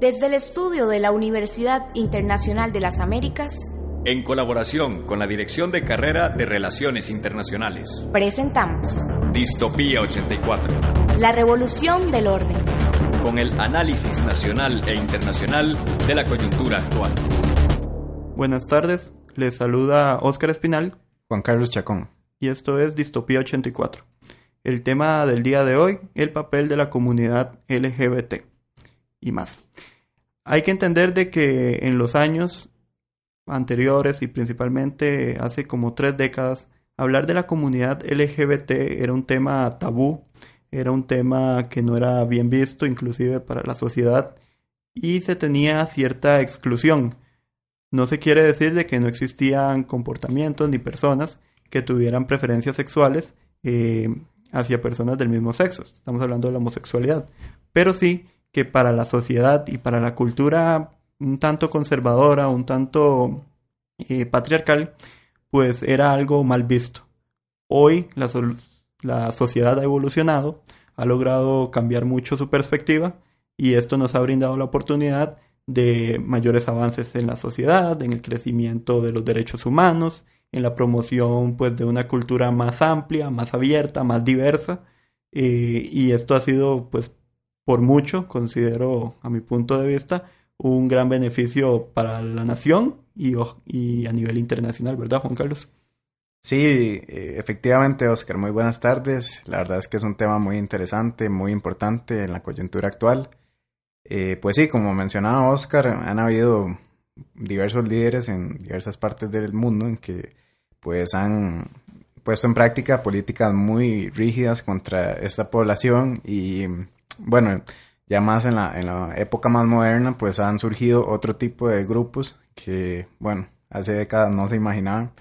Desde el estudio de la Universidad Internacional de las Américas, en colaboración con la Dirección de Carrera de Relaciones Internacionales, presentamos Distopía 84. La revolución del orden. Con el análisis nacional e internacional de la coyuntura actual. Buenas tardes, les saluda Óscar Espinal. Juan Carlos Chacón. Y esto es Distopía 84. El tema del día de hoy, el papel de la comunidad LGBT y más. Hay que entender de que en los años anteriores y principalmente hace como tres décadas, hablar de la comunidad LGBT era un tema tabú, era un tema que no era bien visto inclusive para la sociedad y se tenía cierta exclusión. No se quiere decir de que no existían comportamientos ni personas que tuvieran preferencias sexuales eh, hacia personas del mismo sexo. Estamos hablando de la homosexualidad. Pero sí que para la sociedad y para la cultura un tanto conservadora, un tanto eh, patriarcal, pues era algo mal visto. Hoy la, la sociedad ha evolucionado, ha logrado cambiar mucho su perspectiva y esto nos ha brindado la oportunidad de mayores avances en la sociedad, en el crecimiento de los derechos humanos, en la promoción pues de una cultura más amplia, más abierta, más diversa eh, y esto ha sido pues por mucho, considero a mi punto de vista, un gran beneficio para la nación y, a nivel internacional, ¿verdad, Juan Carlos? Sí, eh, efectivamente, Oscar, muy buenas tardes. La verdad es que es un tema muy interesante, muy importante en la coyuntura actual. Eh, pues sí, como mencionaba Oscar, han habido diversos líderes en diversas partes del mundo en que pues han puesto en práctica políticas muy rígidas contra esta población y bueno, ya más en la, en la época más moderna, pues han surgido otro tipo de grupos que, bueno, hace décadas no se imaginaban.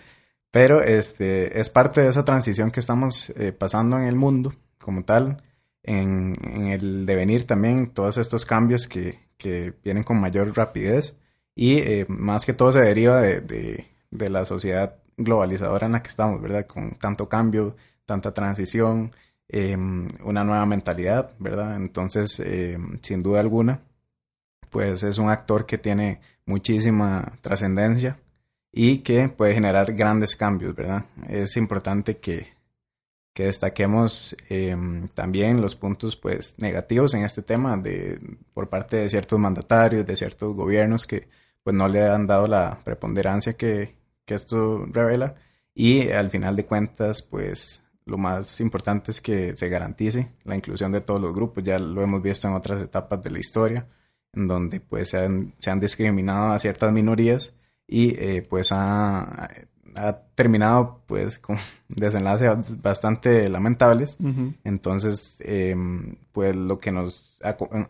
Pero este, es parte de esa transición que estamos eh, pasando en el mundo como tal, en, el devenir también, todos estos cambios que, que vienen con mayor rapidez y eh, más que todo se deriva de, de, de, la sociedad globalizadora en la que estamos, ¿verdad? Con tanto cambio, tanta transición, Em, una nueva mentalidad, ¿verdad? Entonces, em, sin duda alguna, pues es un actor que tiene muchísima trascendencia y que puede generar grandes cambios, ¿verdad? Es importante que, que destaquemos em, también los puntos pues negativos en este tema de por parte de ciertos mandatarios, de ciertos gobiernos que pues no le han dado la preponderancia que, que esto revela y al final de cuentas pues lo más importante es que se garantice la inclusión de todos los grupos. Ya lo hemos visto en otras etapas de la historia, en donde pues se han, se han discriminado a ciertas minorías y eh, pues ha, ha, terminado pues con desenlaces bastante lamentables. Entonces, em, pues lo que nos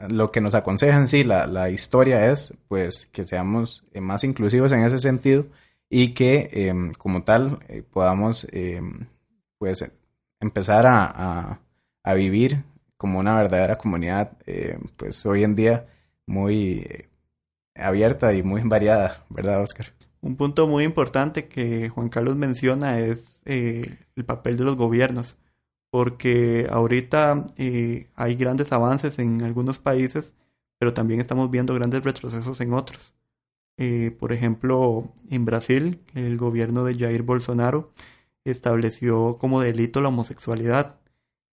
lo que nos aconseja en sí la, la historia es pues que seamos eh, más inclusivos en ese sentido y que em, como tal eh, podamos em, pues empezar a, a, vivir como una verdadera comunidad, eh, pues hoy en día muy eh, abierta y muy variada, ¿verdad, Oscar? Un punto muy importante que Juan Carlos menciona es eh, el papel de los gobiernos, porque ahorita hay grandes avances en algunos países, pero también estamos viendo grandes retrocesos en otros. por ejemplo, en Brasil, el gobierno de Jair Bolsonaro estableció como delito la homosexualidad.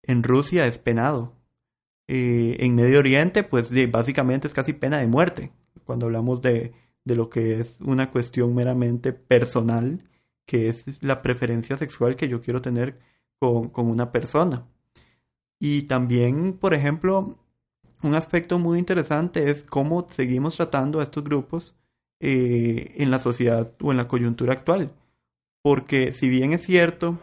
En Rusia es penado. Eh, en Medio Oriente, pues básicamente es casi pena de muerte. Cuando hablamos de, de lo que es una cuestión meramente personal, que es la preferencia sexual que yo quiero tener con, con una persona. Y también, por ejemplo, un aspecto muy interesante es cómo seguimos tratando a estos grupos eh, en la sociedad o en la coyuntura actual porque si bien es cierto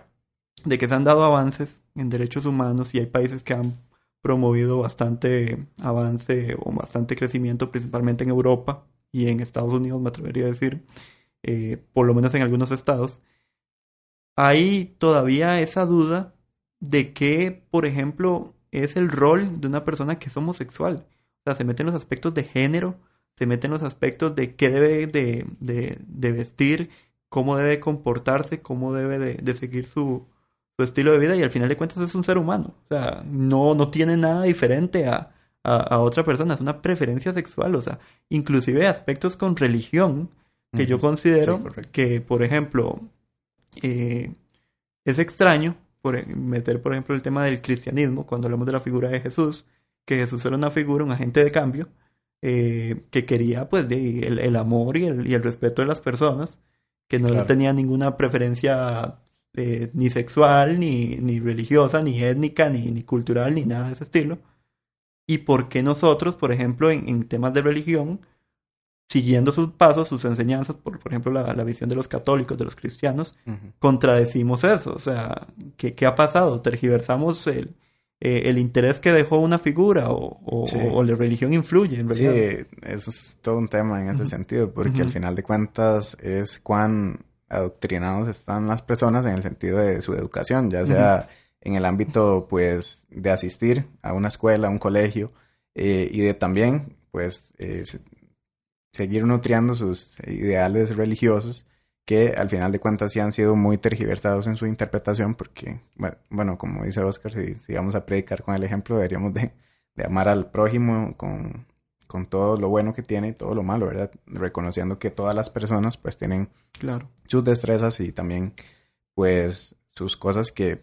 de que se han dado avances en derechos humanos y hay países que han promovido bastante avance o bastante crecimiento, principalmente en Europa y en Estados Unidos, me atrevería a decir, eh, por lo menos en algunos estados, hay todavía esa duda de que, por ejemplo, es el rol de una persona que es homosexual. O sea, se mete en los aspectos de género, se mete en los aspectos de qué debe de, de, de vestir, cómo debe comportarse, cómo debe de, seguir su, su, estilo de vida y al final de cuentas es un ser humano. O sea, no, no tiene nada diferente a, a, otra persona, es una preferencia sexual, o sea, inclusive aspectos con religión que yo considero que, por ejemplo, eh, es extraño por, e, meter, por ejemplo, el tema del cristianismo, cuando hablamos de la figura de Jesús, que Jesús era una figura, un agente de cambio, eh, que quería pues el, amor y el, y el, respeto de las personas, que no tenía ninguna preferencia eh, ni sexual, ni, ni religiosa, ni étnica, ni, ni cultural, ni nada de ese estilo. Y por qué nosotros, por ejemplo, en, temas de religión, siguiendo sus pasos, sus enseñanzas, por, por ejemplo, la, visión de los católicos, de los cristianos, contradecimos eso. O sea, ¿qué, ¿qué, ha pasado? Tergiversamos el, eh, el interés que dejó una figura o, o, la religión influye. En Sí, eso es todo un tema en ese sentido, porque al final de cuentas es cuán adoctrinados están las personas en el sentido de su educación, ya sea en el ámbito pues de asistir a una escuela, a un colegio eh, y de también pues eh, seguir nutriendo sus ideales religiosos que al final de cuentas sí han sido muy tergiversados en su interpretación porque, bueno, como dice Oscar, si, vamos a predicar con el ejemplo, deberíamos de, de amar al prójimo con, con todo lo bueno que tiene y todo lo malo, ¿verdad? Reconociendo que todas las personas pues tienen claro. sus destrezas y también pues sus cosas que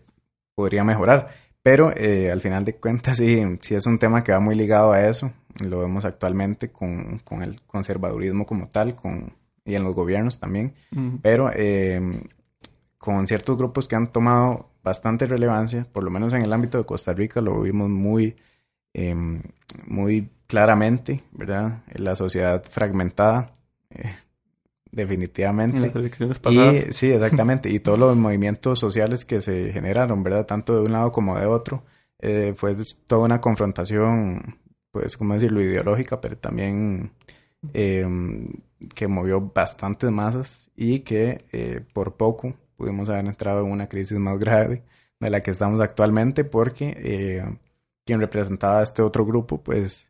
podría mejorar. Pero eh, al final de cuentas sí, sí es un tema que va muy ligado a eso. Lo vemos actualmente con, con el conservadurismo como tal con, y en los gobiernos también. Pero eh, con ciertos grupos que han tomado bastante relevancia, por lo menos en el ámbito de Costa Rica lo vimos muy, em, muy claramente, ¿verdad? La sociedad fragmentada, eh, definitivamente. En las elecciones pasadas. Y, sí, exactamente. y todos los movimientos sociales que se generaron, ¿verdad? Tanto de un lado como de otro. Eh, fue toda una confrontación, pues, ¿cómo decirlo? Ideológica, pero también em, que movió bastantes masas y que eh, por poco pudimos haber entrado en una crisis más grave de la que estamos actualmente porque quien representaba a este otro grupo, pues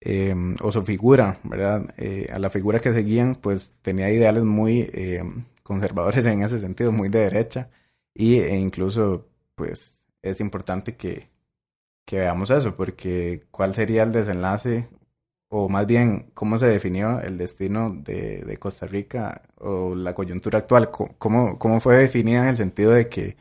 Em, o su figura, ¿verdad? Eh, a la figura que seguían, pues tenía ideales muy em, conservadores en ese sentido, muy de derecha, y, e incluso, pues, es importante que, que veamos eso, porque cuál sería el desenlace, o más bien, cómo se definió el destino de, Costa Rica o la coyuntura actual, cómo, cómo fue definida en el sentido de que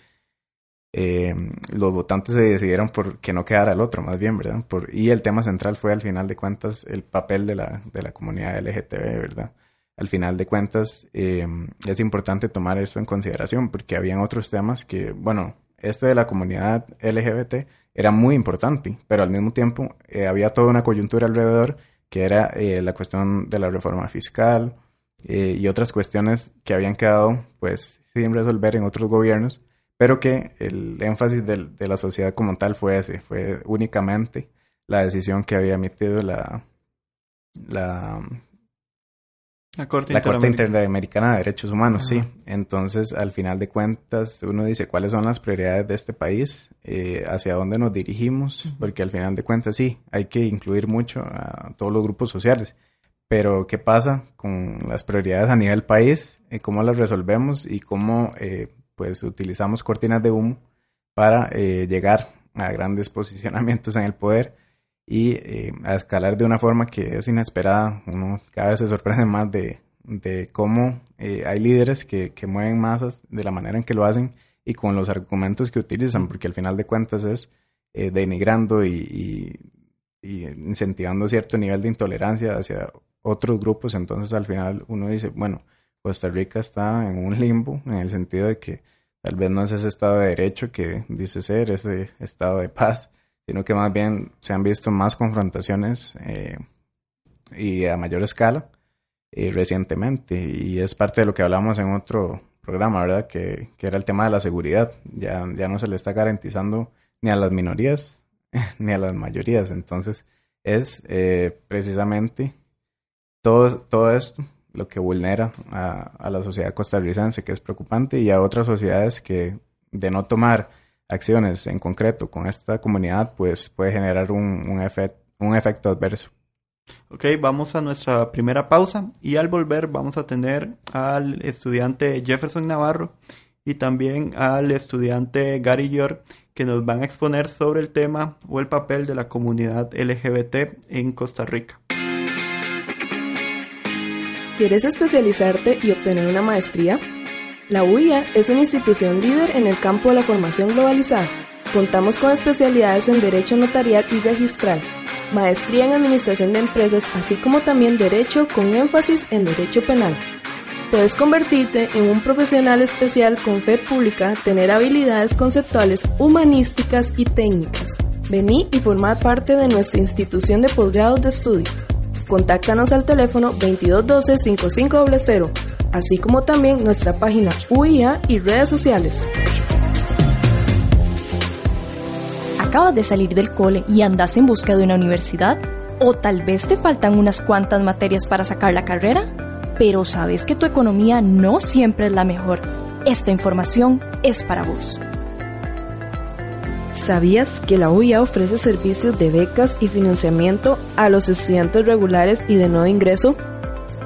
eh, los votantes se decidieron por que no quedara el otro, más bien, ¿verdad? Y el tema central fue, al final de cuentas, el papel de la, de la comunidad LGTB, ¿verdad? Al final de cuentas, eh, es importante tomar esto en consideración porque habían otros temas que, bueno, este de la comunidad LGBT era muy importante, pero al mismo tiempo eh, había toda una coyuntura alrededor que era la cuestión de la reforma fiscal y otras cuestiones que habían quedado, pues, sin resolver en otros gobiernos pero que el énfasis de, la sociedad como tal fue ese, fue únicamente la decisión que había emitido la, la, la Corte, Interamericana. De Derechos Humanos, sí. Entonces, al final de cuentas, uno dice cuáles son las prioridades de este país, eh, hacia dónde nos dirigimos, porque al final de cuentas, sí, hay que incluir mucho a todos los grupos sociales. Pero, ¿qué pasa con las prioridades a nivel país? Eh, ¿Cómo las resolvemos y cómo eh, pues utilizamos cortinas de humo para eh, llegar a grandes posicionamientos en el poder y eh, a escalar de una forma que es inesperada. Uno cada vez se sorprende más de, de cómo eh, hay líderes que, que, mueven masas de la manera en que lo hacen y con los argumentos que utilizan, porque al final de cuentas es denigrando y, y, incentivando cierto nivel de intolerancia hacia otros grupos. Entonces al final uno dice, bueno, Costa Rica está en un limbo, en el sentido de que tal vez no es ese estado de derecho que dice ser, ese estado de paz, sino que más bien se han visto más confrontaciones eh, y a mayor escala eh, recientemente. Y es parte de lo que hablamos en otro programa, ¿verdad? Que, que, era el tema de la seguridad. Ya, ya no se le está garantizando ni a las minorías ni a las mayorías. Entonces es eh, precisamente todo, todo esto lo que vulnera a, la sociedad costarricense, que es preocupante, y a otras sociedades que de no tomar acciones en concreto con esta comunidad, pues puede generar un, un, un efecto adverso. Ok, vamos a nuestra primera pausa y al volver vamos a tener al estudiante Jefferson Navarro y también al estudiante Gary York que nos van a exponer sobre el tema o el papel de la comunidad LGBT en Costa Rica. ¿Quieres especializarte y obtener una maestría? La UIA es una institución líder en el campo de la formación globalizada. Contamos con especialidades en Derecho Notarial y Registral, maestría en Administración de Empresas, así como también Derecho con énfasis en Derecho Penal. Puedes convertirte en un profesional especial con fe pública, tener habilidades conceptuales, humanísticas y técnicas. Vení y formar parte de nuestra institución de posgrados de estudio. Contáctanos al teléfono 2212-5500, así como también nuestra página UIA y redes sociales. ¿Acabas de salir del cole y andas en busca de una universidad? ¿O tal vez te faltan unas cuantas materias para sacar la carrera? Pero sabes que tu economía no siempre es la mejor. Esta información es para vos. ¿Sabías que la UIA ofrece servicios de becas y financiamiento a los estudiantes regulares y de nuevo ingreso?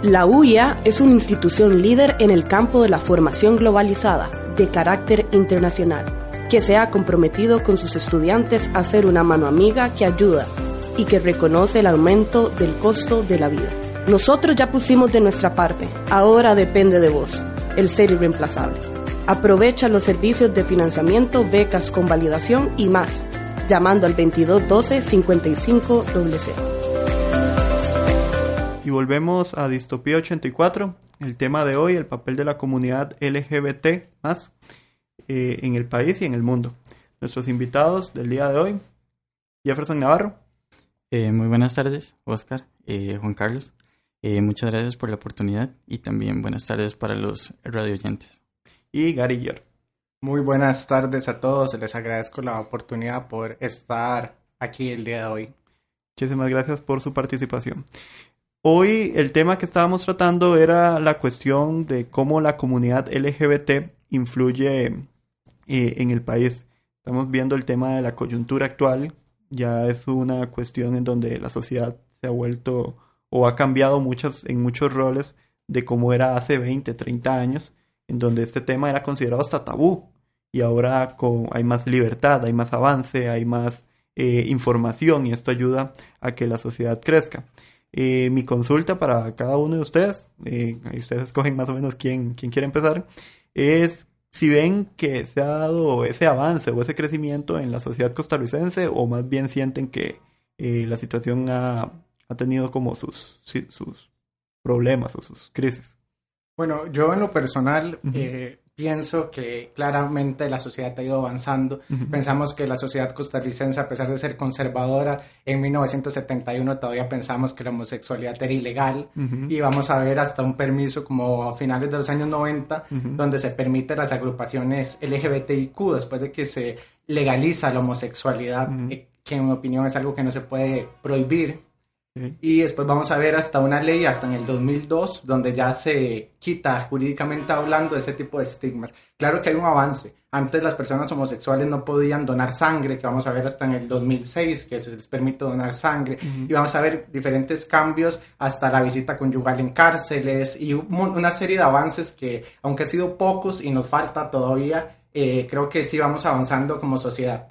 La UIA es una institución líder en el campo de la formación globalizada, de carácter internacional, que se ha comprometido con sus estudiantes a ser una mano amiga que ayuda y que reconoce el aumento del costo de la vida. Nosotros ya pusimos de nuestra parte, ahora depende de vos, el ser irreemplazable. Aprovecha los servicios de financiamiento, becas con validación y más, llamando al 2212 55 Y volvemos a Distopía 84, el tema de hoy, el papel de la comunidad LGBT más eh, en el país y en el mundo. Nuestros invitados del día de hoy, Jefferson Navarro. Eh, muy buenas tardes, Oscar, eh, Juan Carlos. muchas gracias por la oportunidad y también buenas tardes para los radio oyentes y Gary Yer. Muy buenas tardes a todos. Les agradezco la oportunidad por estar aquí el día de hoy. Muchísimas gracias por su participación. Hoy el tema que estábamos tratando era la cuestión de cómo la comunidad LGBT influye eh, en el país. Estamos viendo el tema de la coyuntura actual. Ya es una cuestión en donde la sociedad se ha vuelto o ha cambiado muchas, en muchos roles de cómo era hace 20, 30 años en donde este tema era considerado hasta tabú y ahora con, hay más libertad, hay más avance, hay más eh, información y esto ayuda a que la sociedad crezca. Eh, mi consulta para cada uno de ustedes, eh, ustedes escogen más o menos quién, quién quiere empezar, es si ven que se ha dado ese avance o ese crecimiento en la sociedad costarricense o más bien sienten que la situación ha, ha, tenido como sus, sus problemas o sus crisis. Bueno, yo en lo personal eh, pienso que claramente la sociedad ha ido avanzando. Pensamos que la sociedad costarricense, a pesar de ser conservadora, en 1971 todavía pensamos que la homosexualidad era ilegal. Y vamos a ver hasta un permiso como a finales de los años 90, donde se permite las agrupaciones LGBTIQ después de que se legaliza la homosexualidad, eh, que en mi opinión es algo que no se puede prohibir y después vamos a ver hasta una ley, hasta en el 2002, donde ya se quita jurídicamente hablando ese tipo de estigmas. Claro que hay un avance. Antes las personas homosexuales no podían donar sangre, que vamos a ver hasta en el 2006, que se les permite donar sangre. Y vamos a ver diferentes cambios, hasta la visita conyugal en cárceles y una serie de avances que, aunque ha sido pocos y nos falta todavía, eh, creo que sí vamos avanzando como sociedad.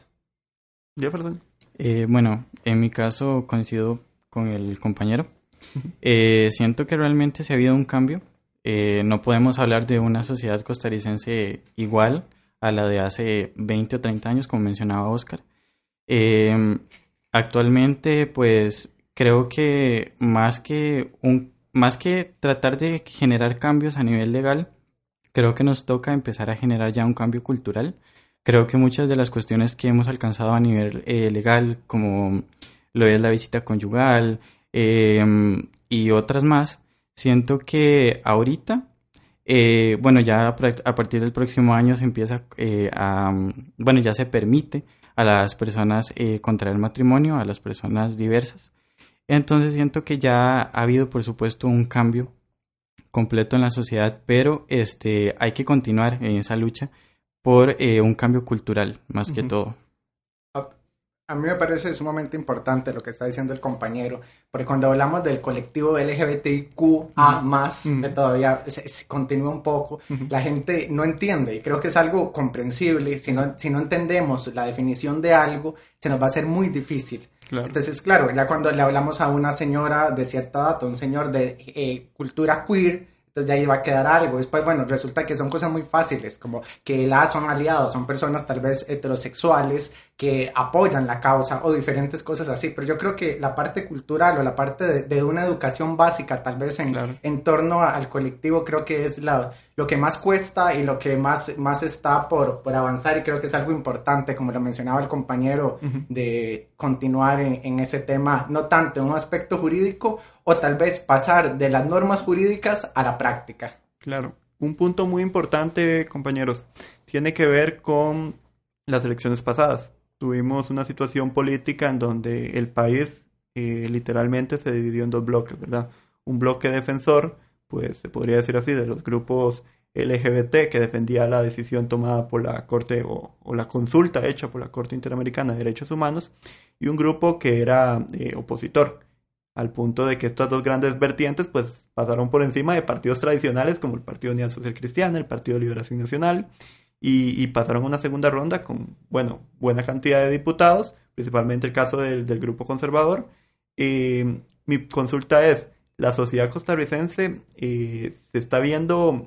Jefferson. Eh, bueno, en mi caso coincido con el compañero. Eh, siento que realmente se ha habido un cambio. Eh, no podemos hablar de una sociedad costarricense igual a la de hace 20 o 30 años, como mencionaba Oscar. Eh, actualmente, pues creo que más que un más que tratar de generar cambios a nivel legal, creo que nos toca empezar a generar ya un cambio cultural. Creo que muchas de las cuestiones que hemos alcanzado a nivel legal, como lo es la visita conyugal em, y otras más, siento que ahorita, eh, bueno, ya a partir del próximo año se empieza eh, a, bueno, ya se permite a las personas eh, contraer matrimonio, a las personas diversas. Entonces siento que ya ha habido, por supuesto, un cambio completo en la sociedad, pero este, hay que continuar en esa lucha por un cambio cultural, más que todo. A mí me parece sumamente importante lo que está diciendo el compañero, porque cuando hablamos del colectivo LGBTQA más, que todavía se, continúa un poco, la gente no entiende y creo que es algo comprensible. Si no, si no entendemos la definición de algo, se nos va a hacer muy difícil. Entonces, claro, ya cuando le hablamos a una señora de cierta edad, un señor de eh, cultura queer, entonces ya va a quedar algo. Después, bueno, resulta que son cosas muy fáciles, como que la son aliados, son personas tal vez heterosexuales que apoyan la causa o diferentes cosas así. Pero yo creo que la parte cultural o la parte de, una educación básica, tal vez en, en torno al colectivo, creo que es la, lo que más cuesta y lo que más, más está por, por avanzar y creo que es algo importante, como lo mencionaba el compañero, de continuar en, en, ese tema, no tanto en un aspecto jurídico o tal vez pasar de las normas jurídicas a la práctica. Claro, un punto muy importante, compañeros, tiene que ver con las elecciones pasadas. Tuvimos una situación política en donde el país eh, literalmente se dividió en dos bloques, ¿verdad? Un bloque defensor pues se podría decir así, de los grupos LGBT que defendía la decisión tomada por la Corte o, la consulta hecha por la Corte Interamericana de Derechos Humanos y un grupo que era eh, opositor, al punto de que estas dos grandes vertientes pues pasaron por encima de partidos tradicionales como el Partido Unidad Social Cristiana, el Partido de Liberación Nacional y, pasaron una segunda ronda con, bueno, buena cantidad de diputados, principalmente el caso del, grupo conservador. Eh, mi consulta es, la sociedad costarricense eh, se está viendo,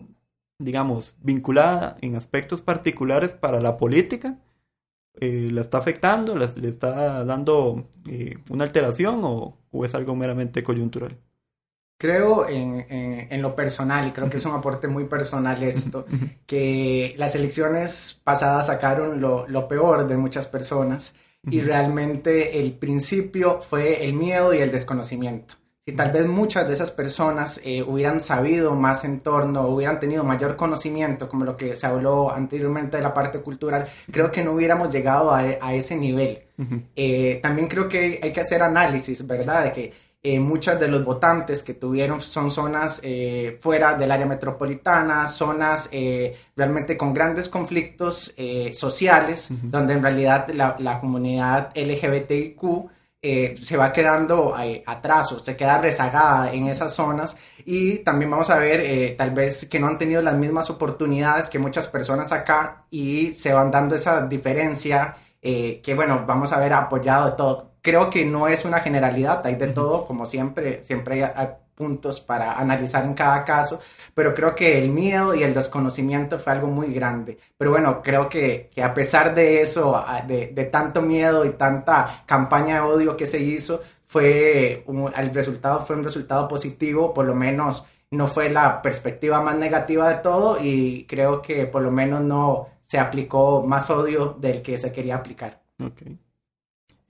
digamos, vinculada en aspectos particulares para la política. Eh, ¿La está afectando? ¿Le está dando una alteración o, es algo meramente coyuntural? Creo en, lo personal, y creo que es un aporte muy personal esto, que las elecciones pasadas sacaron lo, lo peor de muchas personas y realmente el principio fue el miedo y el desconocimiento si tal vez muchas de esas personas eh, hubieran sabido más en torno, hubieran tenido mayor conocimiento, como lo que se habló anteriormente de la parte cultural, creo que no hubiéramos llegado a, ese nivel. Eh, también creo que hay que hacer análisis, ¿verdad? De que eh, muchos de los votantes que tuvieron son zonas fuera del área metropolitana, zonas realmente con grandes conflictos sociales, donde en realidad la, la comunidad LGBTIQ eh, se va quedando eh, atrás o se queda rezagada en esas zonas y también vamos a ver eh, tal vez que no han tenido las mismas oportunidades que muchas personas acá y se van dando esa diferencia que bueno, vamos a ver apoyado de todo. Creo que no es una generalidad, hay de todo, como siempre, siempre hay, puntos para analizar en cada caso, pero creo que el miedo y el desconocimiento fue algo muy grande. Pero bueno, creo que, que a pesar de eso, de, de, tanto miedo y tanta campaña de odio que se hizo, fue el resultado fue un resultado positivo, por lo menos no fue la perspectiva más negativa de todo y creo que por lo menos no se aplicó más odio del que se quería aplicar. Okay.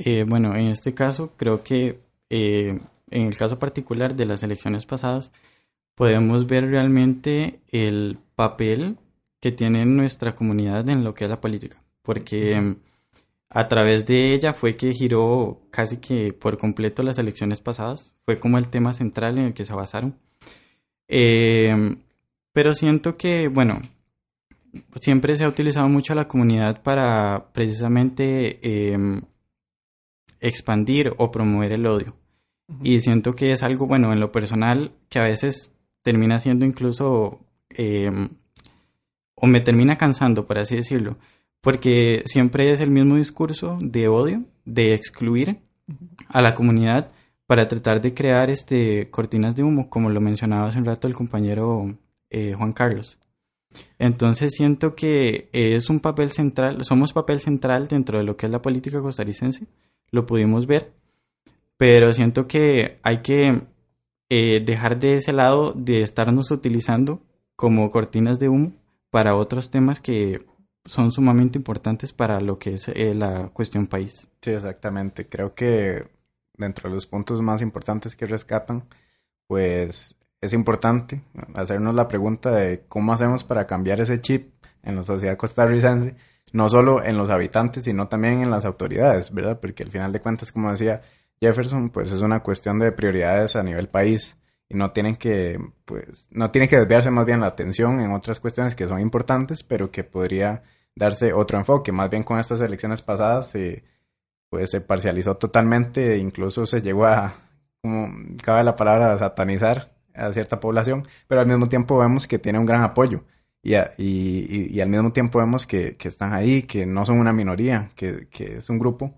Eh, bueno, en este caso creo que eh, en el caso particular de las elecciones pasadas, podemos ver realmente el papel que tiene nuestra comunidad en lo que es la política, porque em, a través de ella fue que giró casi que por completo las elecciones pasadas, fue como el tema central en el que se basaron. Em, pero siento que, bueno, siempre se ha utilizado mucho a la comunidad para precisamente em, expandir o promover el odio. Y siento que es algo, bueno, en lo personal, que a veces termina siendo incluso, em, o me termina cansando, por así decirlo, porque siempre es el mismo discurso de odio, de excluir a la comunidad para tratar de crear este cortinas de humo, como lo mencionaba hace un rato el compañero eh, Juan Carlos. Entonces siento que es un papel central, somos papel central dentro de lo que es la política costarricense, lo pudimos ver, pero siento que hay que eh, dejar de ese lado de estarnos utilizando como cortinas de humo para otros temas que son sumamente importantes para lo que es eh, la cuestión país. Sí, exactamente. Creo que dentro de los puntos más importantes que rescatan, pues es importante hacernos la pregunta de cómo hacemos para cambiar ese chip en la sociedad costarricense, no solo en los habitantes, sino también en las autoridades, ¿verdad? Porque al final de cuentas, como decía, Jefferson, pues es una cuestión de prioridades a nivel país y no tienen que, pues, no tiene que desviarse más bien la atención en otras cuestiones que son importantes, pero que podría darse otro enfoque. Más bien con estas elecciones pasadas se, pues se parcializó totalmente, incluso se llegó a, como cabe la palabra, satanizar a cierta población, pero al mismo tiempo vemos que tiene un gran apoyo. Y, y, y, al mismo tiempo vemos que, están ahí, que no son una minoría, que, es un grupo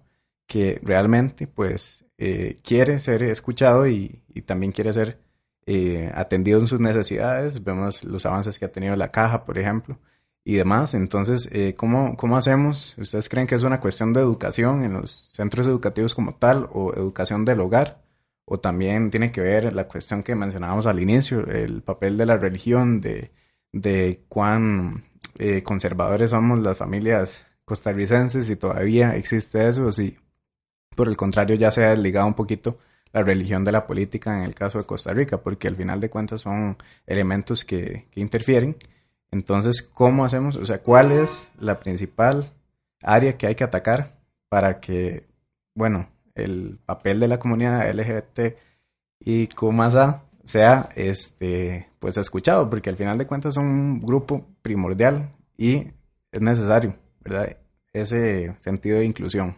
que realmente pues eh, quiere ser escuchado y, y también quiere ser eh, atendido en sus necesidades. Vemos los avances que ha tenido la caja, por ejemplo, y demás. Entonces, eh, ¿cómo, ¿cómo hacemos? ¿Ustedes creen que es una cuestión de educación en los centros educativos como tal o educación del hogar? ¿O también tiene que ver la cuestión que mencionábamos al inicio, el papel de la religión, de de cuán eh, conservadores somos las familias costarricenses, si todavía existe eso, o si por el contrario ya se ha desligado un poquito la religión de la política en el caso de Costa Rica, porque al final de cuentas son elementos que, que interfieren. Entonces, ¿cómo hacemos? O sea, ¿cuál es la principal área que hay que atacar para que, bueno, el papel de la comunidad LGBT y A sea este pues escuchado, porque al final de cuentas son un grupo primordial y es necesario, ¿verdad? Ese sentido de inclusión.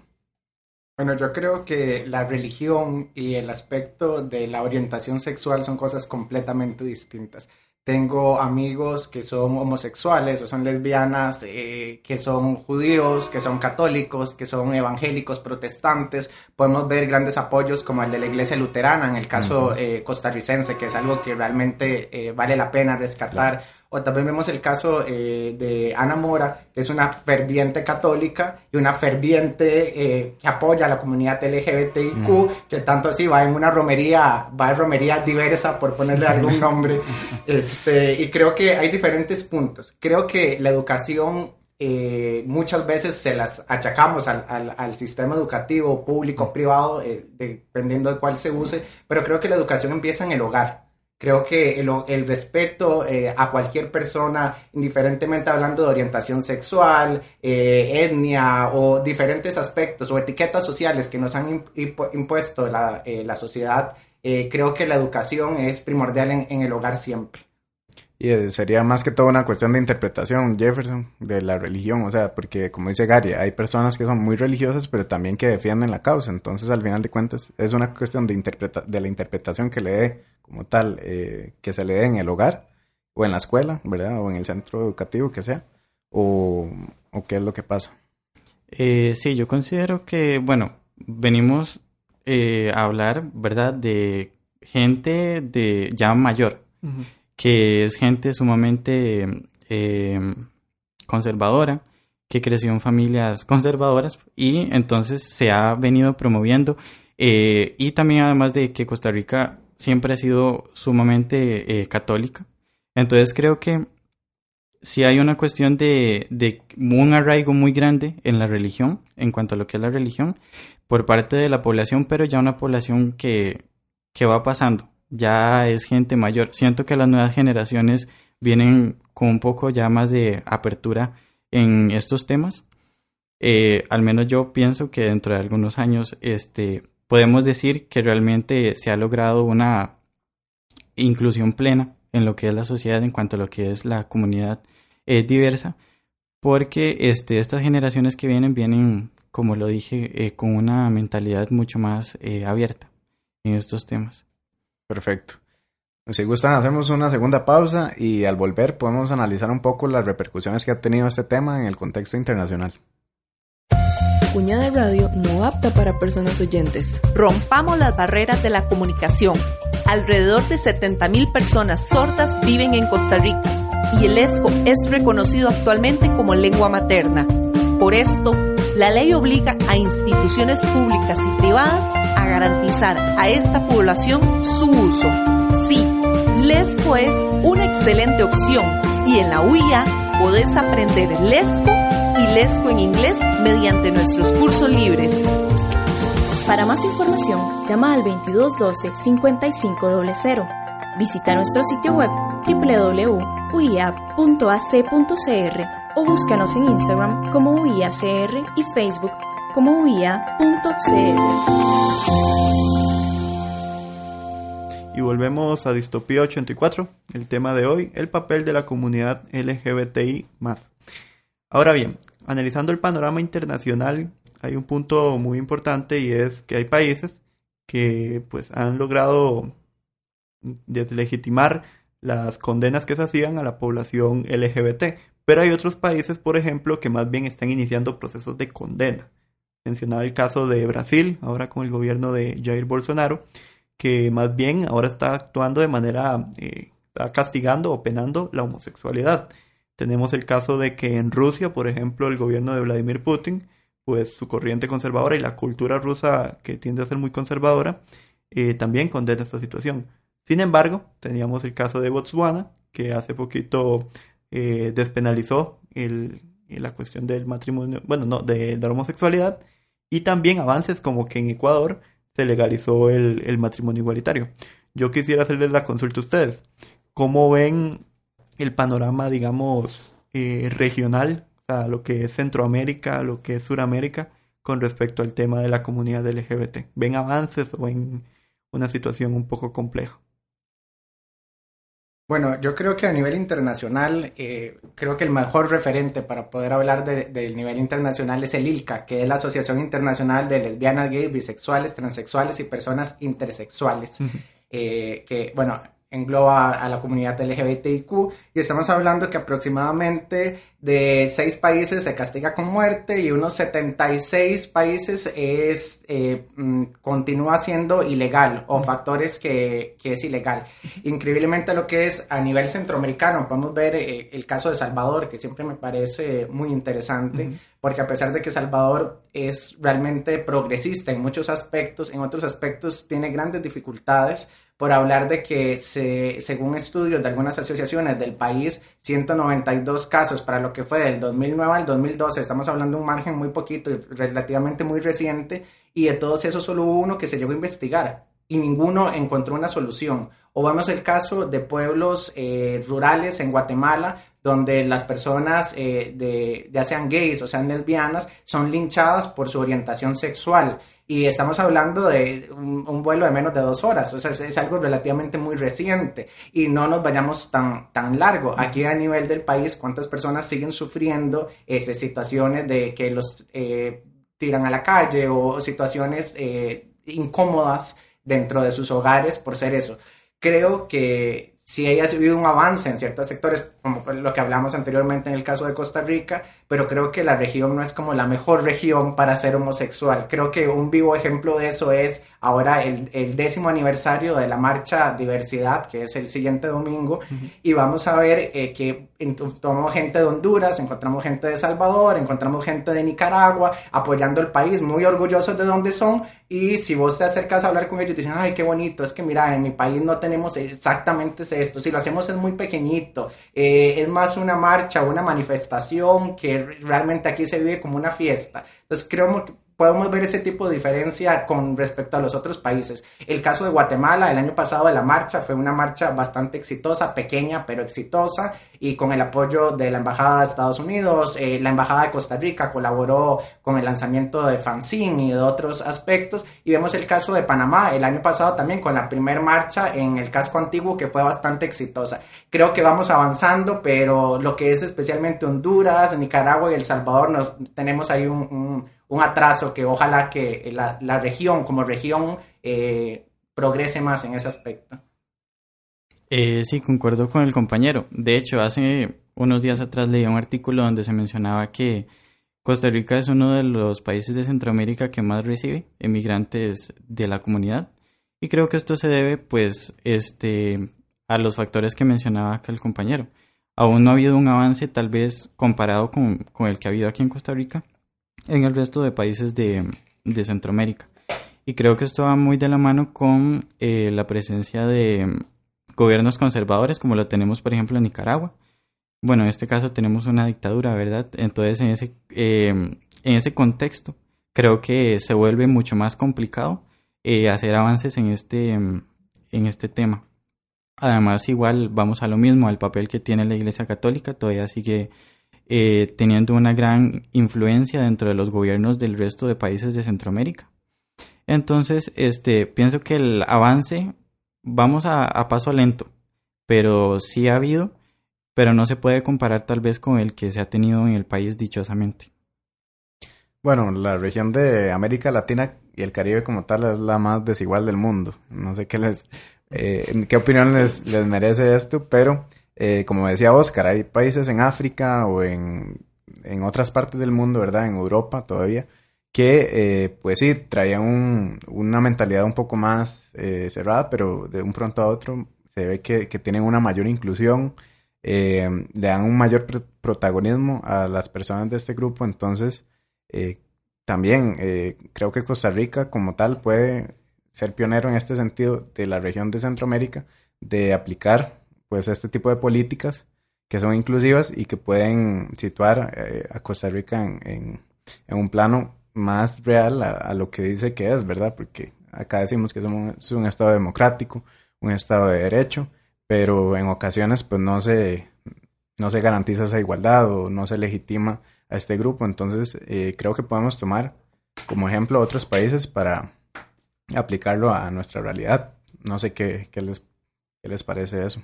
Bueno, yo creo que la religión y el aspecto de la orientación sexual son cosas completamente distintas. Tengo amigos que son homosexuales o son lesbianas, eh, que son judíos, que son católicos, que son evangélicos, protestantes. Podemos ver grandes apoyos como el de la iglesia luterana en el caso eh, costarricense, que es algo que realmente eh, vale la pena rescatar. O también vemos el caso eh, de Ana Mora, que es una ferviente católica y una ferviente eh, que apoya a la comunidad LGBTIQ, que tanto así va en una romería, va en romería diversa, por ponerle algún nombre. este, y creo que hay diferentes puntos. Creo que la educación eh, muchas veces se las achacamos al, al, al sistema educativo público, privado, dependiendo de cuál se use, pero creo que la educación empieza en el hogar. Creo que el, respeto eh, a cualquier persona, indiferentemente hablando de orientación sexual, eh, etnia o diferentes aspectos o etiquetas sociales que nos han impuesto la, eh, la sociedad, creo que la educación es primordial en, el hogar siempre. Y sería más que todo una cuestión de interpretación, Jefferson, de la religión, o sea, porque como dice Gary, hay personas que son muy religiosas, pero también que defienden la causa, entonces al final de cuentas es una cuestión de, interpreta de la interpretación que le dé como tal eh, que se le dé en el hogar o en la escuela, ¿verdad? O en el centro educativo que sea, o, qué es lo que pasa. Eh, sí, yo considero que, bueno, venimos eh, a hablar, ¿verdad? De gente de ya mayor, que es gente sumamente eh, conservadora, que creció en familias conservadoras y entonces se ha venido promoviendo y también además de que Costa Rica siempre ha sido sumamente eh, católica. Entonces creo que si hay una cuestión de, de, un arraigo muy grande en la religión, en cuanto a lo que es la religión, por parte de la población, pero ya una población que, que va pasando, ya es gente mayor. Siento que las nuevas generaciones vienen con un poco ya más de apertura en estos temas. Eh, al menos yo pienso que dentro de algunos años este, podemos decir que realmente se ha logrado una inclusión plena en lo que es la sociedad en cuanto a lo que es la comunidad eh, diversa, porque este, estas generaciones que vienen vienen, como lo dije, eh, con una mentalidad mucho más eh, abierta en estos temas. Perfecto. Si gustan, hacemos una segunda pausa y al volver podemos analizar un poco las repercusiones que ha tenido este tema en el contexto internacional. Cuñada Radio no apta para personas oyentes. Rompamos las barreras de la comunicación. Alrededor de 70.000 personas sordas viven en Costa Rica y el ESCO es reconocido actualmente como lengua materna. Por esto, la ley obliga a instituciones públicas y privadas a garantizar a esta población su uso. Sí, LESCO es una excelente opción y en la UIA podés aprender LESCO y Lesco en inglés mediante nuestros cursos libres. Para más información, llama al 2212-5500. Visita nuestro sitio web www.uia.ac.cr o búscanos en Instagram como UIACR y Facebook como UIA.cr. Y volvemos a Distopía 84, el tema de hoy, el papel de la comunidad LGBTI. Ahora bien, analizando el panorama internacional, hay un punto muy importante y es que hay países que pues han logrado deslegitimar las condenas que se hacían a la población LGBT. Pero hay otros países, por ejemplo, que más bien están iniciando procesos de condena. Mencionaba el caso de Brasil, ahora con el gobierno de Jair Bolsonaro, que más bien ahora está actuando de manera, eh, está castigando o penando la homosexualidad. Tenemos el caso de que en Rusia, por ejemplo, el gobierno de Vladimir Putin, pues su corriente conservadora y la cultura rusa que tiende a ser muy conservadora, eh, también condena esta situación. Sin embargo, teníamos el caso de Botswana, que hace poquito eh, despenalizó la cuestión del matrimonio, bueno, no, de, la homosexualidad, y también avances como que en Ecuador se legalizó el, matrimonio igualitario. Yo quisiera hacerles la consulta a ustedes. ¿Cómo ven el panorama, digamos, eh, regional, o sea, lo que es Centroamérica, lo que es Suramérica, con respecto al tema de la comunidad LGBT? ¿Ven avances o en una situación un poco compleja? Bueno, yo creo que a nivel internacional, eh, creo que el mejor referente para poder hablar del nivel internacional es el ILCA, que es la Asociación Internacional de Lesbianas, Gays, Bisexuales, Transexuales y Personas Intersexuales. Eh, que, bueno, engloba a la comunidad LGBTIQ y estamos hablando que aproximadamente de seis países se castiga con muerte y unos 76 países es eh, mm, continúa siendo ilegal o factores que, que, es ilegal. Increíblemente lo que es a nivel centroamericano, podemos ver eh, el caso de Salvador, que siempre me parece muy interesante, porque a pesar de que Salvador es realmente progresista en muchos aspectos, en otros aspectos tiene grandes dificultades por hablar de que se, según estudios de algunas asociaciones del país, 192 casos para lo que fue del 2009 al 2012, estamos hablando de un margen muy poquito y relativamente muy reciente, y de todos esos solo hubo uno que se llegó a investigar y ninguno encontró una solución. O vemos el caso de pueblos eh, rurales en Guatemala, donde las personas, eh, de, ya sean gays o sean lesbianas, son linchadas por su orientación sexual. Y estamos hablando de un, vuelo de menos de dos horas, o sea, es, algo relativamente muy reciente y no nos vayamos tan, tan largo. Aquí a nivel del país, ¿cuántas personas siguen sufriendo esas situaciones de que los eh, tiran a la calle o situaciones eh, incómodas dentro de sus hogares por ser eso? Creo que sí haya habido un avance en ciertos sectores, como lo que hablamos anteriormente en el caso de Costa Rica, pero creo que la región no es como la mejor región para ser homosexual. Creo que un vivo ejemplo de eso es ahora el, décimo aniversario de la marcha Diversidad, que es el siguiente domingo, y vamos a ver eh, que encontramos gente de Honduras, encontramos gente de Salvador, encontramos gente de Nicaragua apoyando el país, muy orgullosos de dónde son, y si vos te acercas a hablar con ellos, dicen, ay, qué bonito, es que mira, en mi país no tenemos exactamente esto, si lo hacemos es muy pequeñito, eh, es más una marcha, una manifestación que realmente aquí se vive como una fiesta. Entonces creo podemos ver ese tipo de diferencia con respecto a los otros países. El caso de Guatemala, el año pasado de la marcha, fue una marcha bastante exitosa, pequeña pero exitosa, y con el apoyo de la Embajada de Estados Unidos, eh, la Embajada de Costa Rica colaboró con el lanzamiento de fanzine y de otros aspectos, y vemos el caso de Panamá, el año pasado también con la primera marcha en el casco antiguo que fue bastante exitosa. Creo que vamos avanzando, pero lo que es especialmente Honduras, Nicaragua y El Salvador, nos, tenemos ahí un un atraso que ojalá que la, la región como región eh, progrese más en ese aspecto. Eh, sí, concuerdo con el compañero. De hecho, hace unos días atrás leí un artículo donde se mencionaba que Costa Rica es uno de los países de Centroamérica que más recibe emigrantes de la comunidad. Y creo que esto se debe, pues, este, a los factores que mencionaba acá el compañero. Aún no ha habido un avance, tal vez comparado con, con el que ha habido aquí en Costa Rica, en el resto de países de, Centroamérica. Y creo que esto va muy de la mano con eh, la presencia de gobiernos conservadores, como lo tenemos, por ejemplo, en Nicaragua. Bueno, en este caso tenemos una dictadura, ¿verdad? Entonces, en ese, em, en ese contexto, creo que se vuelve mucho más complicado eh, hacer avances en este, en este tema. Además, igual vamos a lo mismo, al papel que tiene la Iglesia Católica, todavía sigue eh, teniendo una gran influencia dentro de los gobiernos del resto de países de Centroamérica. Entonces, este, pienso que el avance vamos a, paso lento, pero sí ha habido, pero no se puede comparar tal vez con el que se ha tenido en el país dichosamente. Bueno, la región de América Latina y el Caribe como tal es la más desigual del mundo. No sé qué les, eh, qué opinión les, les, merece esto, pero eh, como decía Oscar, hay países en África o en, en otras partes del mundo, ¿verdad? En Europa todavía, que eh, pues sí, traían un, una mentalidad un poco más eh, cerrada, pero de un pronto a otro se ve que, que tienen una mayor inclusión, eh, le dan un mayor pr protagonismo a las personas de este grupo, entonces eh, también eh, creo que Costa Rica como tal puede ser pionero en este sentido de la región de Centroamérica de aplicar pues este tipo de políticas que son inclusivas y que pueden situar eh, a Costa Rica en, un plano más real a, lo que dice que es, ¿verdad? Porque acá decimos que somos un Estado democrático, un Estado de derecho, pero en ocasiones pues no se, no se garantiza esa igualdad o no se legitima a este grupo. Entonces, eh, creo que podemos tomar como ejemplo otros países para aplicarlo a nuestra realidad. No sé qué, qué, les, qué les parece eso.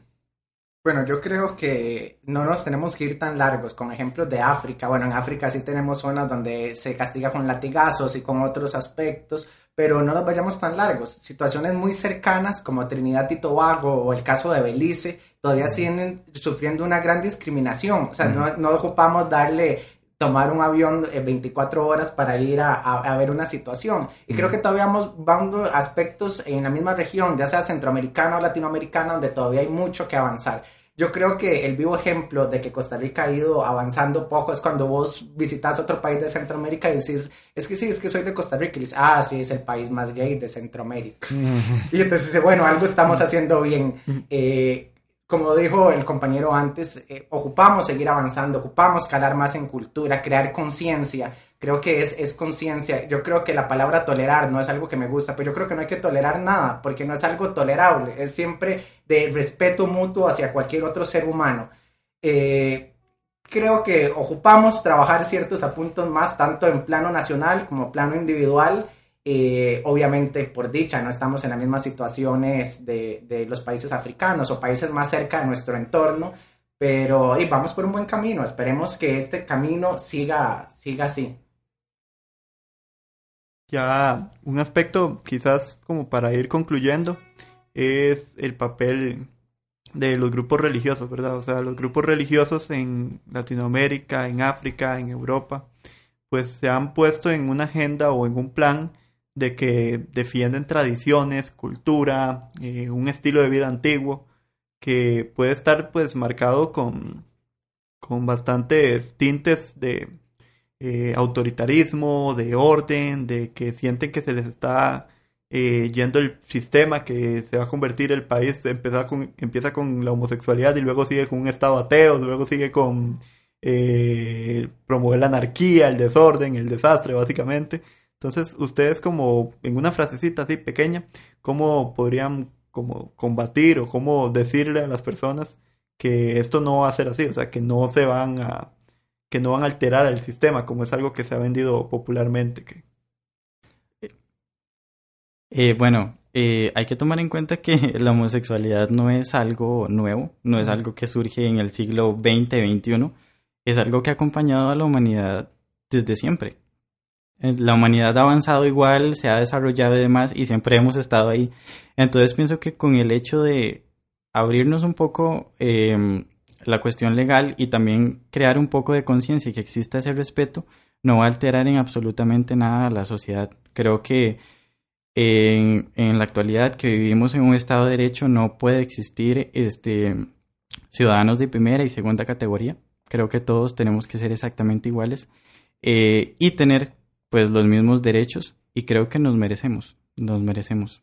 Bueno, yo creo que no nos tenemos que ir tan largos con ejemplos de África. Bueno, en África sí tenemos zonas donde se castiga con latigazos y con otros aspectos, pero no nos vayamos tan largos. Situaciones muy cercanas como Trinidad y Tobago o el caso de Belice todavía siguen sufriendo una gran discriminación. O sea, no, no ocupamos darle tomar un avión 24 horas para ir a, a, a ver una situación. Y mm. creo que todavía vamos, vamos aspectos en la misma región, ya sea centroamericana o latinoamericana, donde todavía hay mucho que avanzar. Yo creo que el vivo ejemplo de que Costa Rica ha ido avanzando poco es cuando vos visitas otro país de Centroamérica y decís, es que sí, es que soy de Costa Rica. Y dices, ah, sí, es el país más gay de Centroamérica. y entonces dice, bueno, algo estamos haciendo bien. Eh, como dijo el compañero antes, eh, ocupamos seguir avanzando, ocupamos calar más en cultura, crear conciencia. Creo que es, es conciencia. Yo creo que la palabra tolerar no es algo que me gusta, pero yo creo que no hay que tolerar nada, porque no es algo tolerable. Es siempre de respeto mutuo hacia cualquier otro ser humano. Eh, creo que ocupamos trabajar ciertos apuntos más, tanto en plano nacional como plano individual eh, obviamente, por dicha, no estamos en las mismas situaciones de, de, los países africanos o países más cerca de nuestro entorno, pero y vamos por un buen camino. Esperemos que este camino siga, siga así. Ya un aspecto quizás como para ir concluyendo es el papel de los grupos religiosos, ¿verdad? O sea, los grupos religiosos en Latinoamérica, en África, en Europa, pues se han puesto en una agenda o en un plan de que defienden tradiciones, cultura, eh, un estilo de vida antiguo que puede estar pues marcado con, con bastantes tintes de eh, autoritarismo, de orden, de que sienten que se les está eh, yendo el sistema, que se va a convertir el país, empieza con, empieza con la homosexualidad y luego sigue con un estado ateo, luego sigue con promover la anarquía, el desorden, el desastre básicamente. Entonces, ustedes como en una frasecita así pequeña, ¿cómo podrían como combatir o cómo decirle a las personas que esto no va a ser así? O sea, que no se van a que no van a alterar el sistema, como es algo que se ha vendido popularmente. Que... Eh, bueno, eh, hay que tomar en cuenta que la homosexualidad no es algo nuevo, no es algo que surge en el siglo XX, XXI, es algo que ha acompañado a la humanidad desde siempre. La humanidad ha avanzado igual, se ha desarrollado y demás, y siempre hemos estado ahí. Entonces pienso que con el hecho de abrirnos un poco eh, la cuestión legal y también crear un poco de conciencia y que exista ese respeto, no va a alterar en absolutamente nada a la sociedad. Creo que en, en la actualidad que vivimos en un Estado de Derecho no puede existir este, ciudadanos de primera y segunda categoría. Creo que todos tenemos que ser exactamente iguales eh, y tener pues los mismos derechos y creo que nos merecemos, nos merecemos.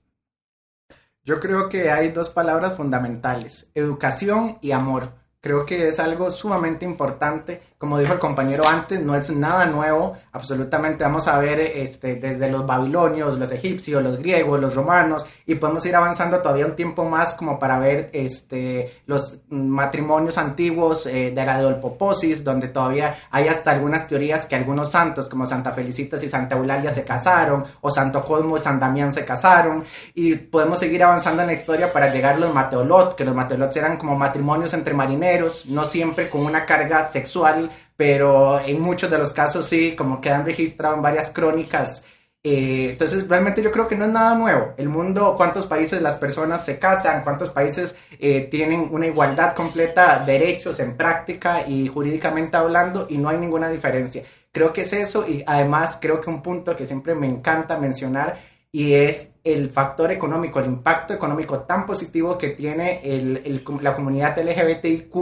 Yo creo que hay dos palabras fundamentales, educación y amor. Creo que es algo sumamente importante. Como dijo el compañero antes, no es nada nuevo. Absolutamente vamos a ver este, desde los babilonios, los egipcios, los griegos, los romanos, y podemos ir avanzando todavía un tiempo más como para ver este, los matrimonios antiguos eh, de la Dolpoposis, donde todavía hay hasta algunas teorías que algunos santos, como Santa Felicitas y Santa Eulalia, se casaron, o Santo Cosmo y San Damián se casaron, y podemos seguir avanzando en la historia para llegar a los Mateolot, que los Mateolot eran como matrimonios entre marineros no siempre con una carga sexual, pero en muchos de los casos sí, como quedan registrados en varias crónicas. Eh, entonces, realmente yo creo que no es nada nuevo. El mundo, cuántos países las personas se casan, cuántos países eh, tienen una igualdad completa, derechos en práctica y jurídicamente hablando, y no hay ninguna diferencia. Creo que es eso y además creo que un punto que siempre me encanta mencionar y es el factor económico, el impacto económico tan positivo que tiene el, la comunidad LGBTIQ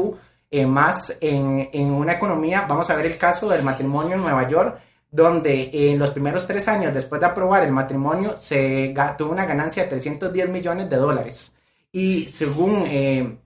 eh, más en, en, una economía. Vamos a ver el caso del matrimonio en Nueva York, donde en los primeros tres años después de aprobar el matrimonio se tuvo una ganancia de 310 millones de dólares. Y según eh,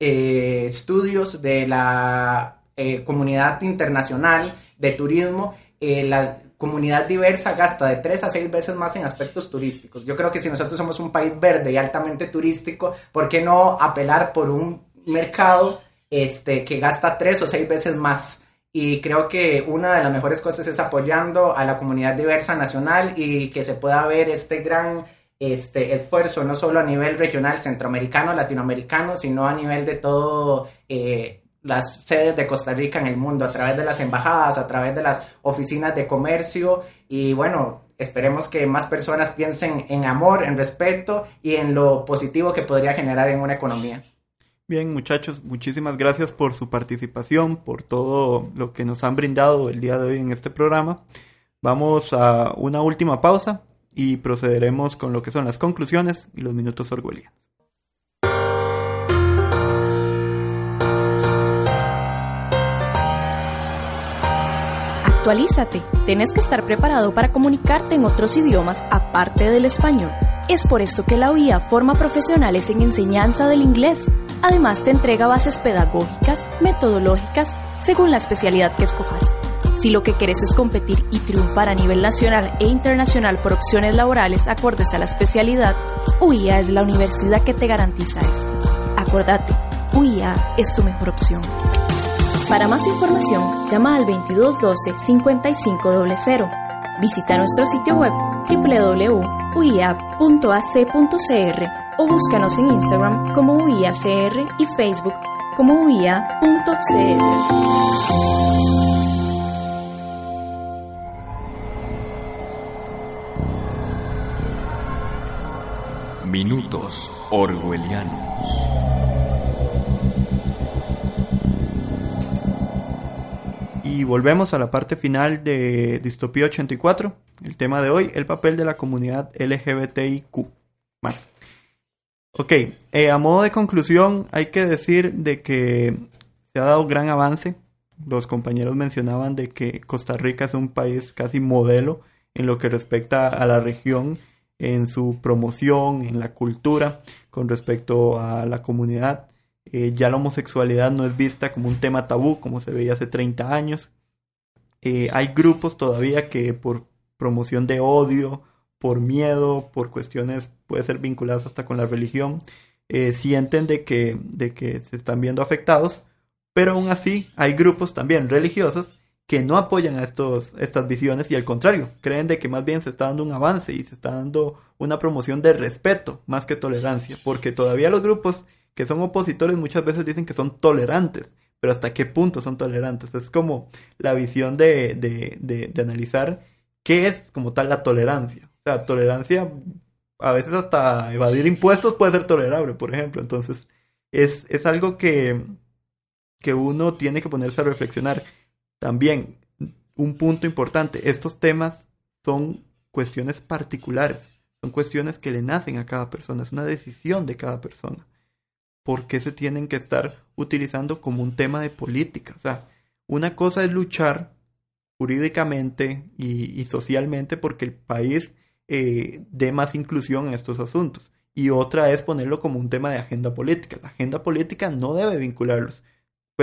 eh, estudios de la comunidad internacional de turismo, la comunidad diversa gasta de tres a seis veces más en aspectos turísticos. Yo creo que si nosotros somos un país verde y altamente turístico, ¿por qué no apelar por un mercado este, que gasta tres o seis veces más? Y creo que una de las mejores cosas es apoyando a la comunidad diversa nacional y que se pueda ver este gran este esfuerzo, no solo a nivel regional, centroamericano, latinoamericano, sino a nivel de todo eh, las sedes de Costa Rica en el mundo, a través de las embajadas, a través de las oficinas de comercio y bueno, esperemos que más personas piensen en amor, en respeto y en lo positivo que podría generar en una economía. Bien, muchachos, muchísimas gracias por su participación, por todo lo que nos han brindado el día de hoy en este programa. Vamos a una última pausa y procederemos con lo que son las conclusiones y los minutos orgullosos. Actualízate. Tenés que estar preparado para comunicarte en otros idiomas aparte del español. Es por esto que la UIA forma profesionales en enseñanza del inglés. Además te entrega bases pedagógicas, metodológicas, según la especialidad que escojas. Si lo que quieres es competir y triunfar a nivel nacional e internacional por opciones laborales acordes a la especialidad, UIA es la universidad que te garantiza esto. Acordate, UIA es tu mejor opción. Para más información, llama al 2212-5500. Visita nuestro sitio web www.uia.ac.cr o búscanos en Instagram como UIACR y Facebook como UIA.cr. Minutos Orwellianos. Y volvemos a la parte final de Distopía 84, el tema de hoy, el papel de la comunidad LGBTIQ. Ok, eh, a modo de conclusión hay que decir de que se ha dado gran avance. Los compañeros mencionaban de que Costa Rica es un país casi modelo en lo que respecta a la región, en su promoción, en la cultura, con respecto a la comunidad. Eh, ya la homosexualidad no es vista como un tema tabú como se veía hace 30 años. Eh, hay grupos todavía que por promoción de odio, por miedo, por cuestiones puede ser vinculadas hasta con la religión, eh, sienten de que, de que se están viendo afectados, pero aún así hay grupos también religiosos que no apoyan a estos, estas visiones y al contrario, creen de que más bien se está dando un avance y se está dando una promoción de respeto más que tolerancia, porque todavía los grupos que son opositores muchas veces dicen que son tolerantes, pero hasta qué punto son tolerantes. Es como la visión de, de, de, analizar qué es como tal la tolerancia. O sea, tolerancia, a veces hasta evadir impuestos puede ser tolerable, por ejemplo. Entonces, es, es algo que, que uno tiene que ponerse a reflexionar. También, un punto importante, estos temas son cuestiones particulares, son cuestiones que le nacen a cada persona, es una decisión de cada persona por qué se tienen que estar utilizando como un tema de política. O sea, una cosa es luchar jurídicamente y, socialmente porque el país eh, dé más inclusión en estos asuntos. Y otra es ponerlo como un tema de agenda política. La agenda política no debe vincularlos.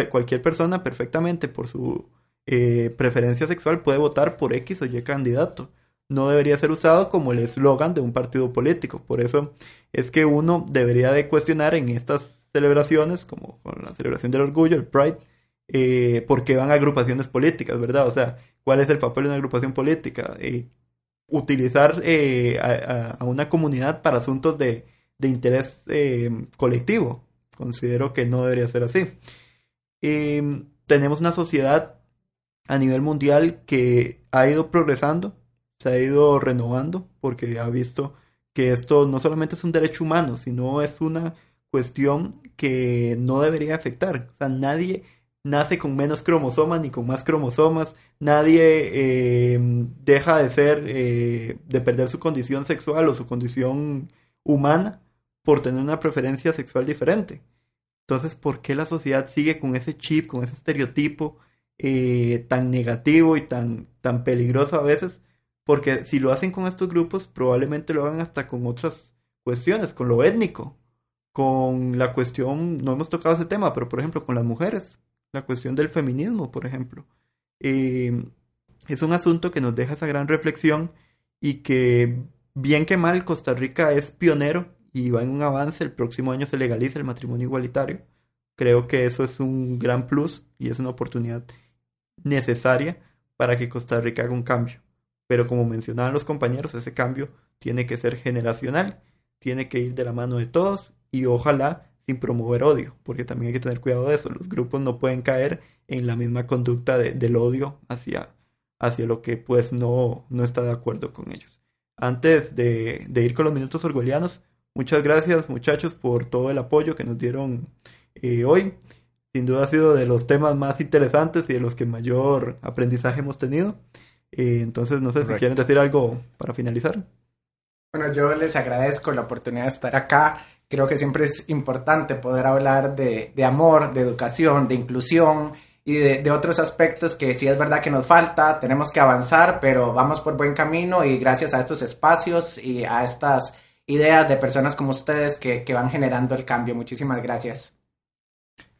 Cualquier persona perfectamente por su eh, preferencia sexual puede votar por X o Y candidato. No debería ser usado como el eslogan de un partido político. Por eso es que uno debería de cuestionar en estas celebraciones, como con la celebración del orgullo, el Pride, eh, por qué van a agrupaciones políticas, ¿verdad? O sea, ¿cuál es el papel de una agrupación política? Eh, utilizar eh, a, una comunidad para asuntos de, de interés colectivo. Considero que no debería ser así. em, tenemos una sociedad a nivel mundial que ha ido progresando, se ha ido renovando, porque ha visto que esto no solamente es un derecho humano, sino es una cuestión que no debería afectar. O sea, nadie nace con menos cromosomas ni con más cromosomas, nadie em, deja de ser, eh, de perder su condición sexual o su condición humana por tener una preferencia sexual diferente. Entonces, ¿por qué la sociedad sigue con ese chip, con ese estereotipo eh, tan negativo y tan, tan peligroso a veces? Porque si lo hacen con estos grupos, probablemente lo hagan hasta con otras cuestiones, con lo étnico, con la cuestión, no hemos tocado ese tema, pero por ejemplo con las mujeres, la cuestión del feminismo, por ejemplo. Eh, es un asunto que nos deja esa gran reflexión y que bien que mal Costa Rica es pionero y va en un avance, el próximo año se legaliza el matrimonio igualitario. Creo que eso es un gran plus y es una oportunidad necesaria para que Costa Rica haga un cambio. Pero como mencionaban los compañeros, ese cambio tiene que ser generacional, tiene que ir de la mano de todos y ojalá sin promover odio, porque también hay que tener cuidado de eso. Los grupos no pueden caer en la misma conducta del odio hacia, hacia lo que pues no, no está de acuerdo con ellos. Antes de, ir con los minutos orgullianos, muchas gracias muchachos por todo el apoyo que nos dieron eh, hoy. Sin duda ha sido de los temas más interesantes y de los que mayor aprendizaje hemos tenido. Eh, entonces, no sé si quieren decir algo para finalizar. Bueno, yo les agradezco la oportunidad de estar acá. Creo que siempre es importante poder hablar de, amor, de educación, de inclusión y de, otros aspectos que sí es verdad que nos falta, tenemos que avanzar, pero vamos por buen camino y gracias a estos espacios y a estas ideas de personas como ustedes que, que van generando el cambio. Muchísimas gracias.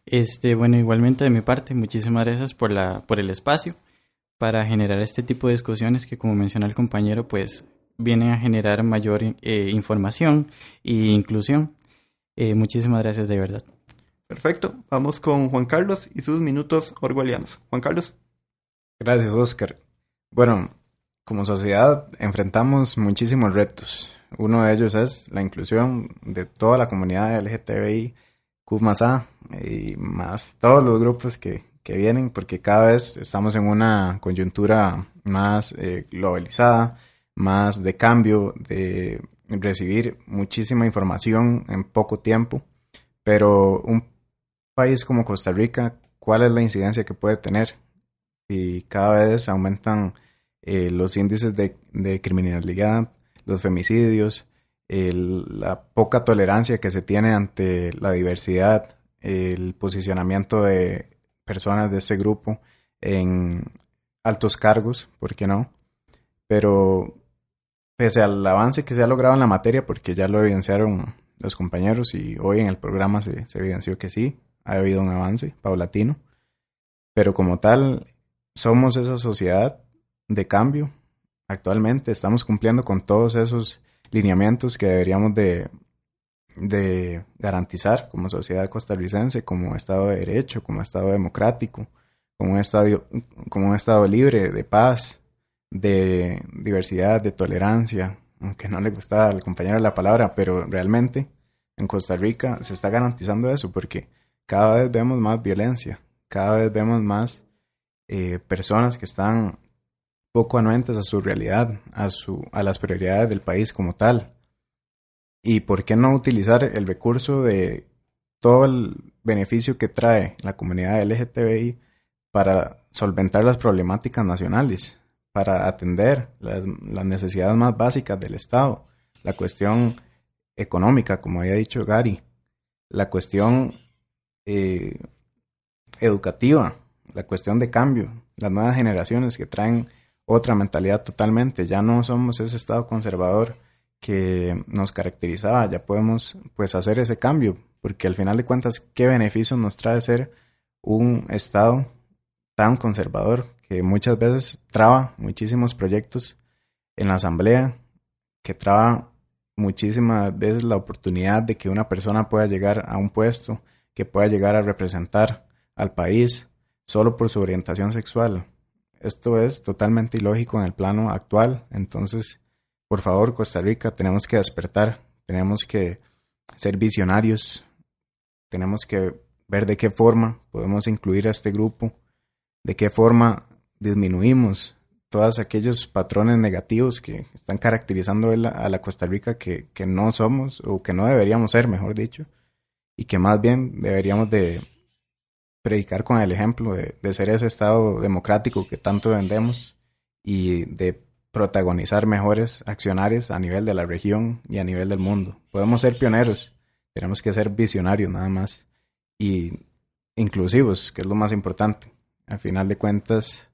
Este, bueno, igualmente de mi parte, muchísimas gracias por la, por el espacio para generar este tipo de discusiones que, como menciona el compañero, pues vienen a generar mayor eh, información e inclusión. Eh, muchísimas gracias de verdad. Perfecto. Vamos con Juan Carlos y sus minutos orwellianos. Juan Carlos. Gracias, Oscar. Bueno, como sociedad enfrentamos muchísimos retos. Uno de ellos es la inclusión de toda la comunidad LGTBI, Q y más todos los grupos que, que vienen, porque cada vez estamos en una coyuntura más eh, globalizada, más de cambio, de recibir muchísima información en poco tiempo, pero un país como Costa Rica, ¿cuál es la incidencia que puede tener? Si cada vez aumentan eh, los índices de, criminalidad, los femicidios, la poca tolerancia que se tiene ante la diversidad, el posicionamiento de personas de este grupo en altos cargos, ¿por qué no? Pero pese al avance que se ha logrado en la materia, porque ya lo evidenciaron los compañeros y hoy en el programa se, evidenció que sí, ha habido un avance paulatino, pero como tal, somos esa sociedad de cambio. Actualmente estamos cumpliendo con todos esos lineamientos que deberíamos de, de garantizar como sociedad costarricense, como Estado de Derecho, como Estado democrático, como un Estado, como estado libre de paz, de diversidad, de tolerancia, aunque no le gustaba al compañero la palabra, pero realmente en Costa Rica se está garantizando eso porque cada vez vemos más violencia, cada vez vemos más eh, personas que están poco anuentes a su realidad, a, su, a las prioridades del país como tal. ¿Y por qué no utilizar el recurso de todo el beneficio que trae la comunidad LGTBI para solventar las problemáticas nacionales? para atender las, necesidades más básicas del Estado, la cuestión económica, como había dicho Gary, la cuestión eh, educativa, la cuestión de cambio, las nuevas generaciones que traen otra mentalidad totalmente, ya no somos ese Estado conservador que nos caracterizaba, ya podemos pues hacer ese cambio, porque al final de cuentas, ¿qué beneficios nos trae ser un Estado tan conservador que muchas veces traba muchísimos proyectos en la asamblea, que traba muchísimas veces la oportunidad de que una persona pueda llegar a un puesto, que pueda llegar a representar al país solo por su orientación sexual. Esto es totalmente ilógico en el plano actual, entonces, por favor, Costa Rica, tenemos que despertar, tenemos que ser visionarios, tenemos que ver de qué forma podemos incluir a este grupo, de qué forma disminuimos todos aquellos patrones negativos que están caracterizando a la, Costa Rica que, no somos o que no deberíamos ser, mejor dicho, y que más bien deberíamos de predicar con el ejemplo de, de ser ese Estado democrático que tanto vendemos y de protagonizar mejores accionarios a nivel de la región y a nivel del mundo. Podemos ser pioneros, tenemos que ser visionarios nada más y inclusivos, que es lo más importante. Al final de cuentas,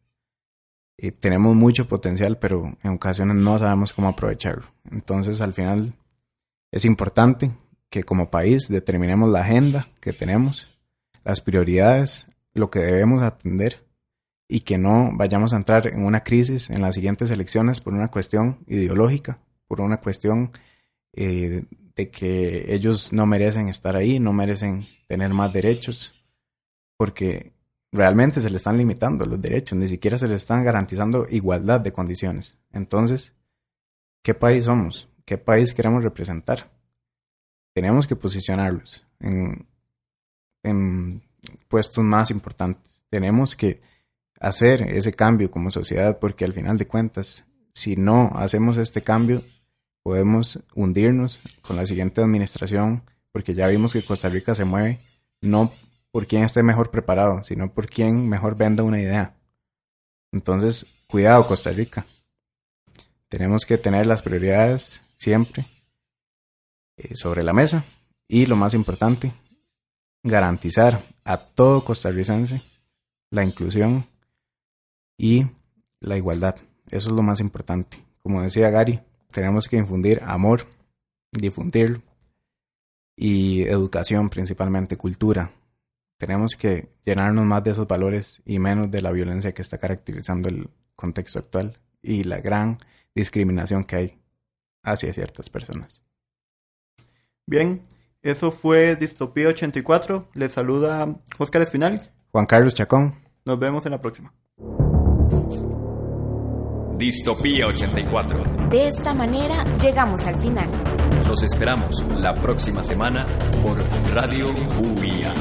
eh, tenemos mucho potencial, pero en ocasiones no sabemos cómo aprovecharlo. Entonces, al final, es importante que como país determinemos la agenda que tenemos, las prioridades, lo que debemos atender y que no vayamos a entrar en una crisis en las siguientes elecciones por una cuestión ideológica, por una cuestión eh, de que ellos no merecen estar ahí, no merecen tener más derechos, porque realmente se les están limitando los derechos, ni siquiera se les están garantizando igualdad de condiciones. Entonces, ¿qué país somos? ¿Qué país queremos representar? Tenemos que posicionarlos en, en puestos más importantes. Tenemos que hacer ese cambio como sociedad porque al final de cuentas, si no hacemos este cambio, podemos hundirnos con la siguiente administración porque ya vimos que Costa Rica se mueve no por quien esté mejor preparado, sino por quien mejor venda una idea. Entonces, cuidado Costa Rica. Tenemos que tener las prioridades siempre eh, sobre la mesa y lo más importante, garantizar a todo costarricense la inclusión y la igualdad. Eso es lo más importante. Como decía Gary, tenemos que infundir amor, difundirlo y educación, principalmente cultura. Tenemos que llenarnos más de esos valores y menos de la violencia que está caracterizando el contexto actual y la gran discriminación que hay hacia ciertas personas. Bien, eso fue Distopía 84. Les saluda Óscar Espinal. Juan Carlos Chacón. Nos vemos en la próxima. Distopía 84. De esta manera llegamos al final. Los esperamos la próxima semana por Radio UIA.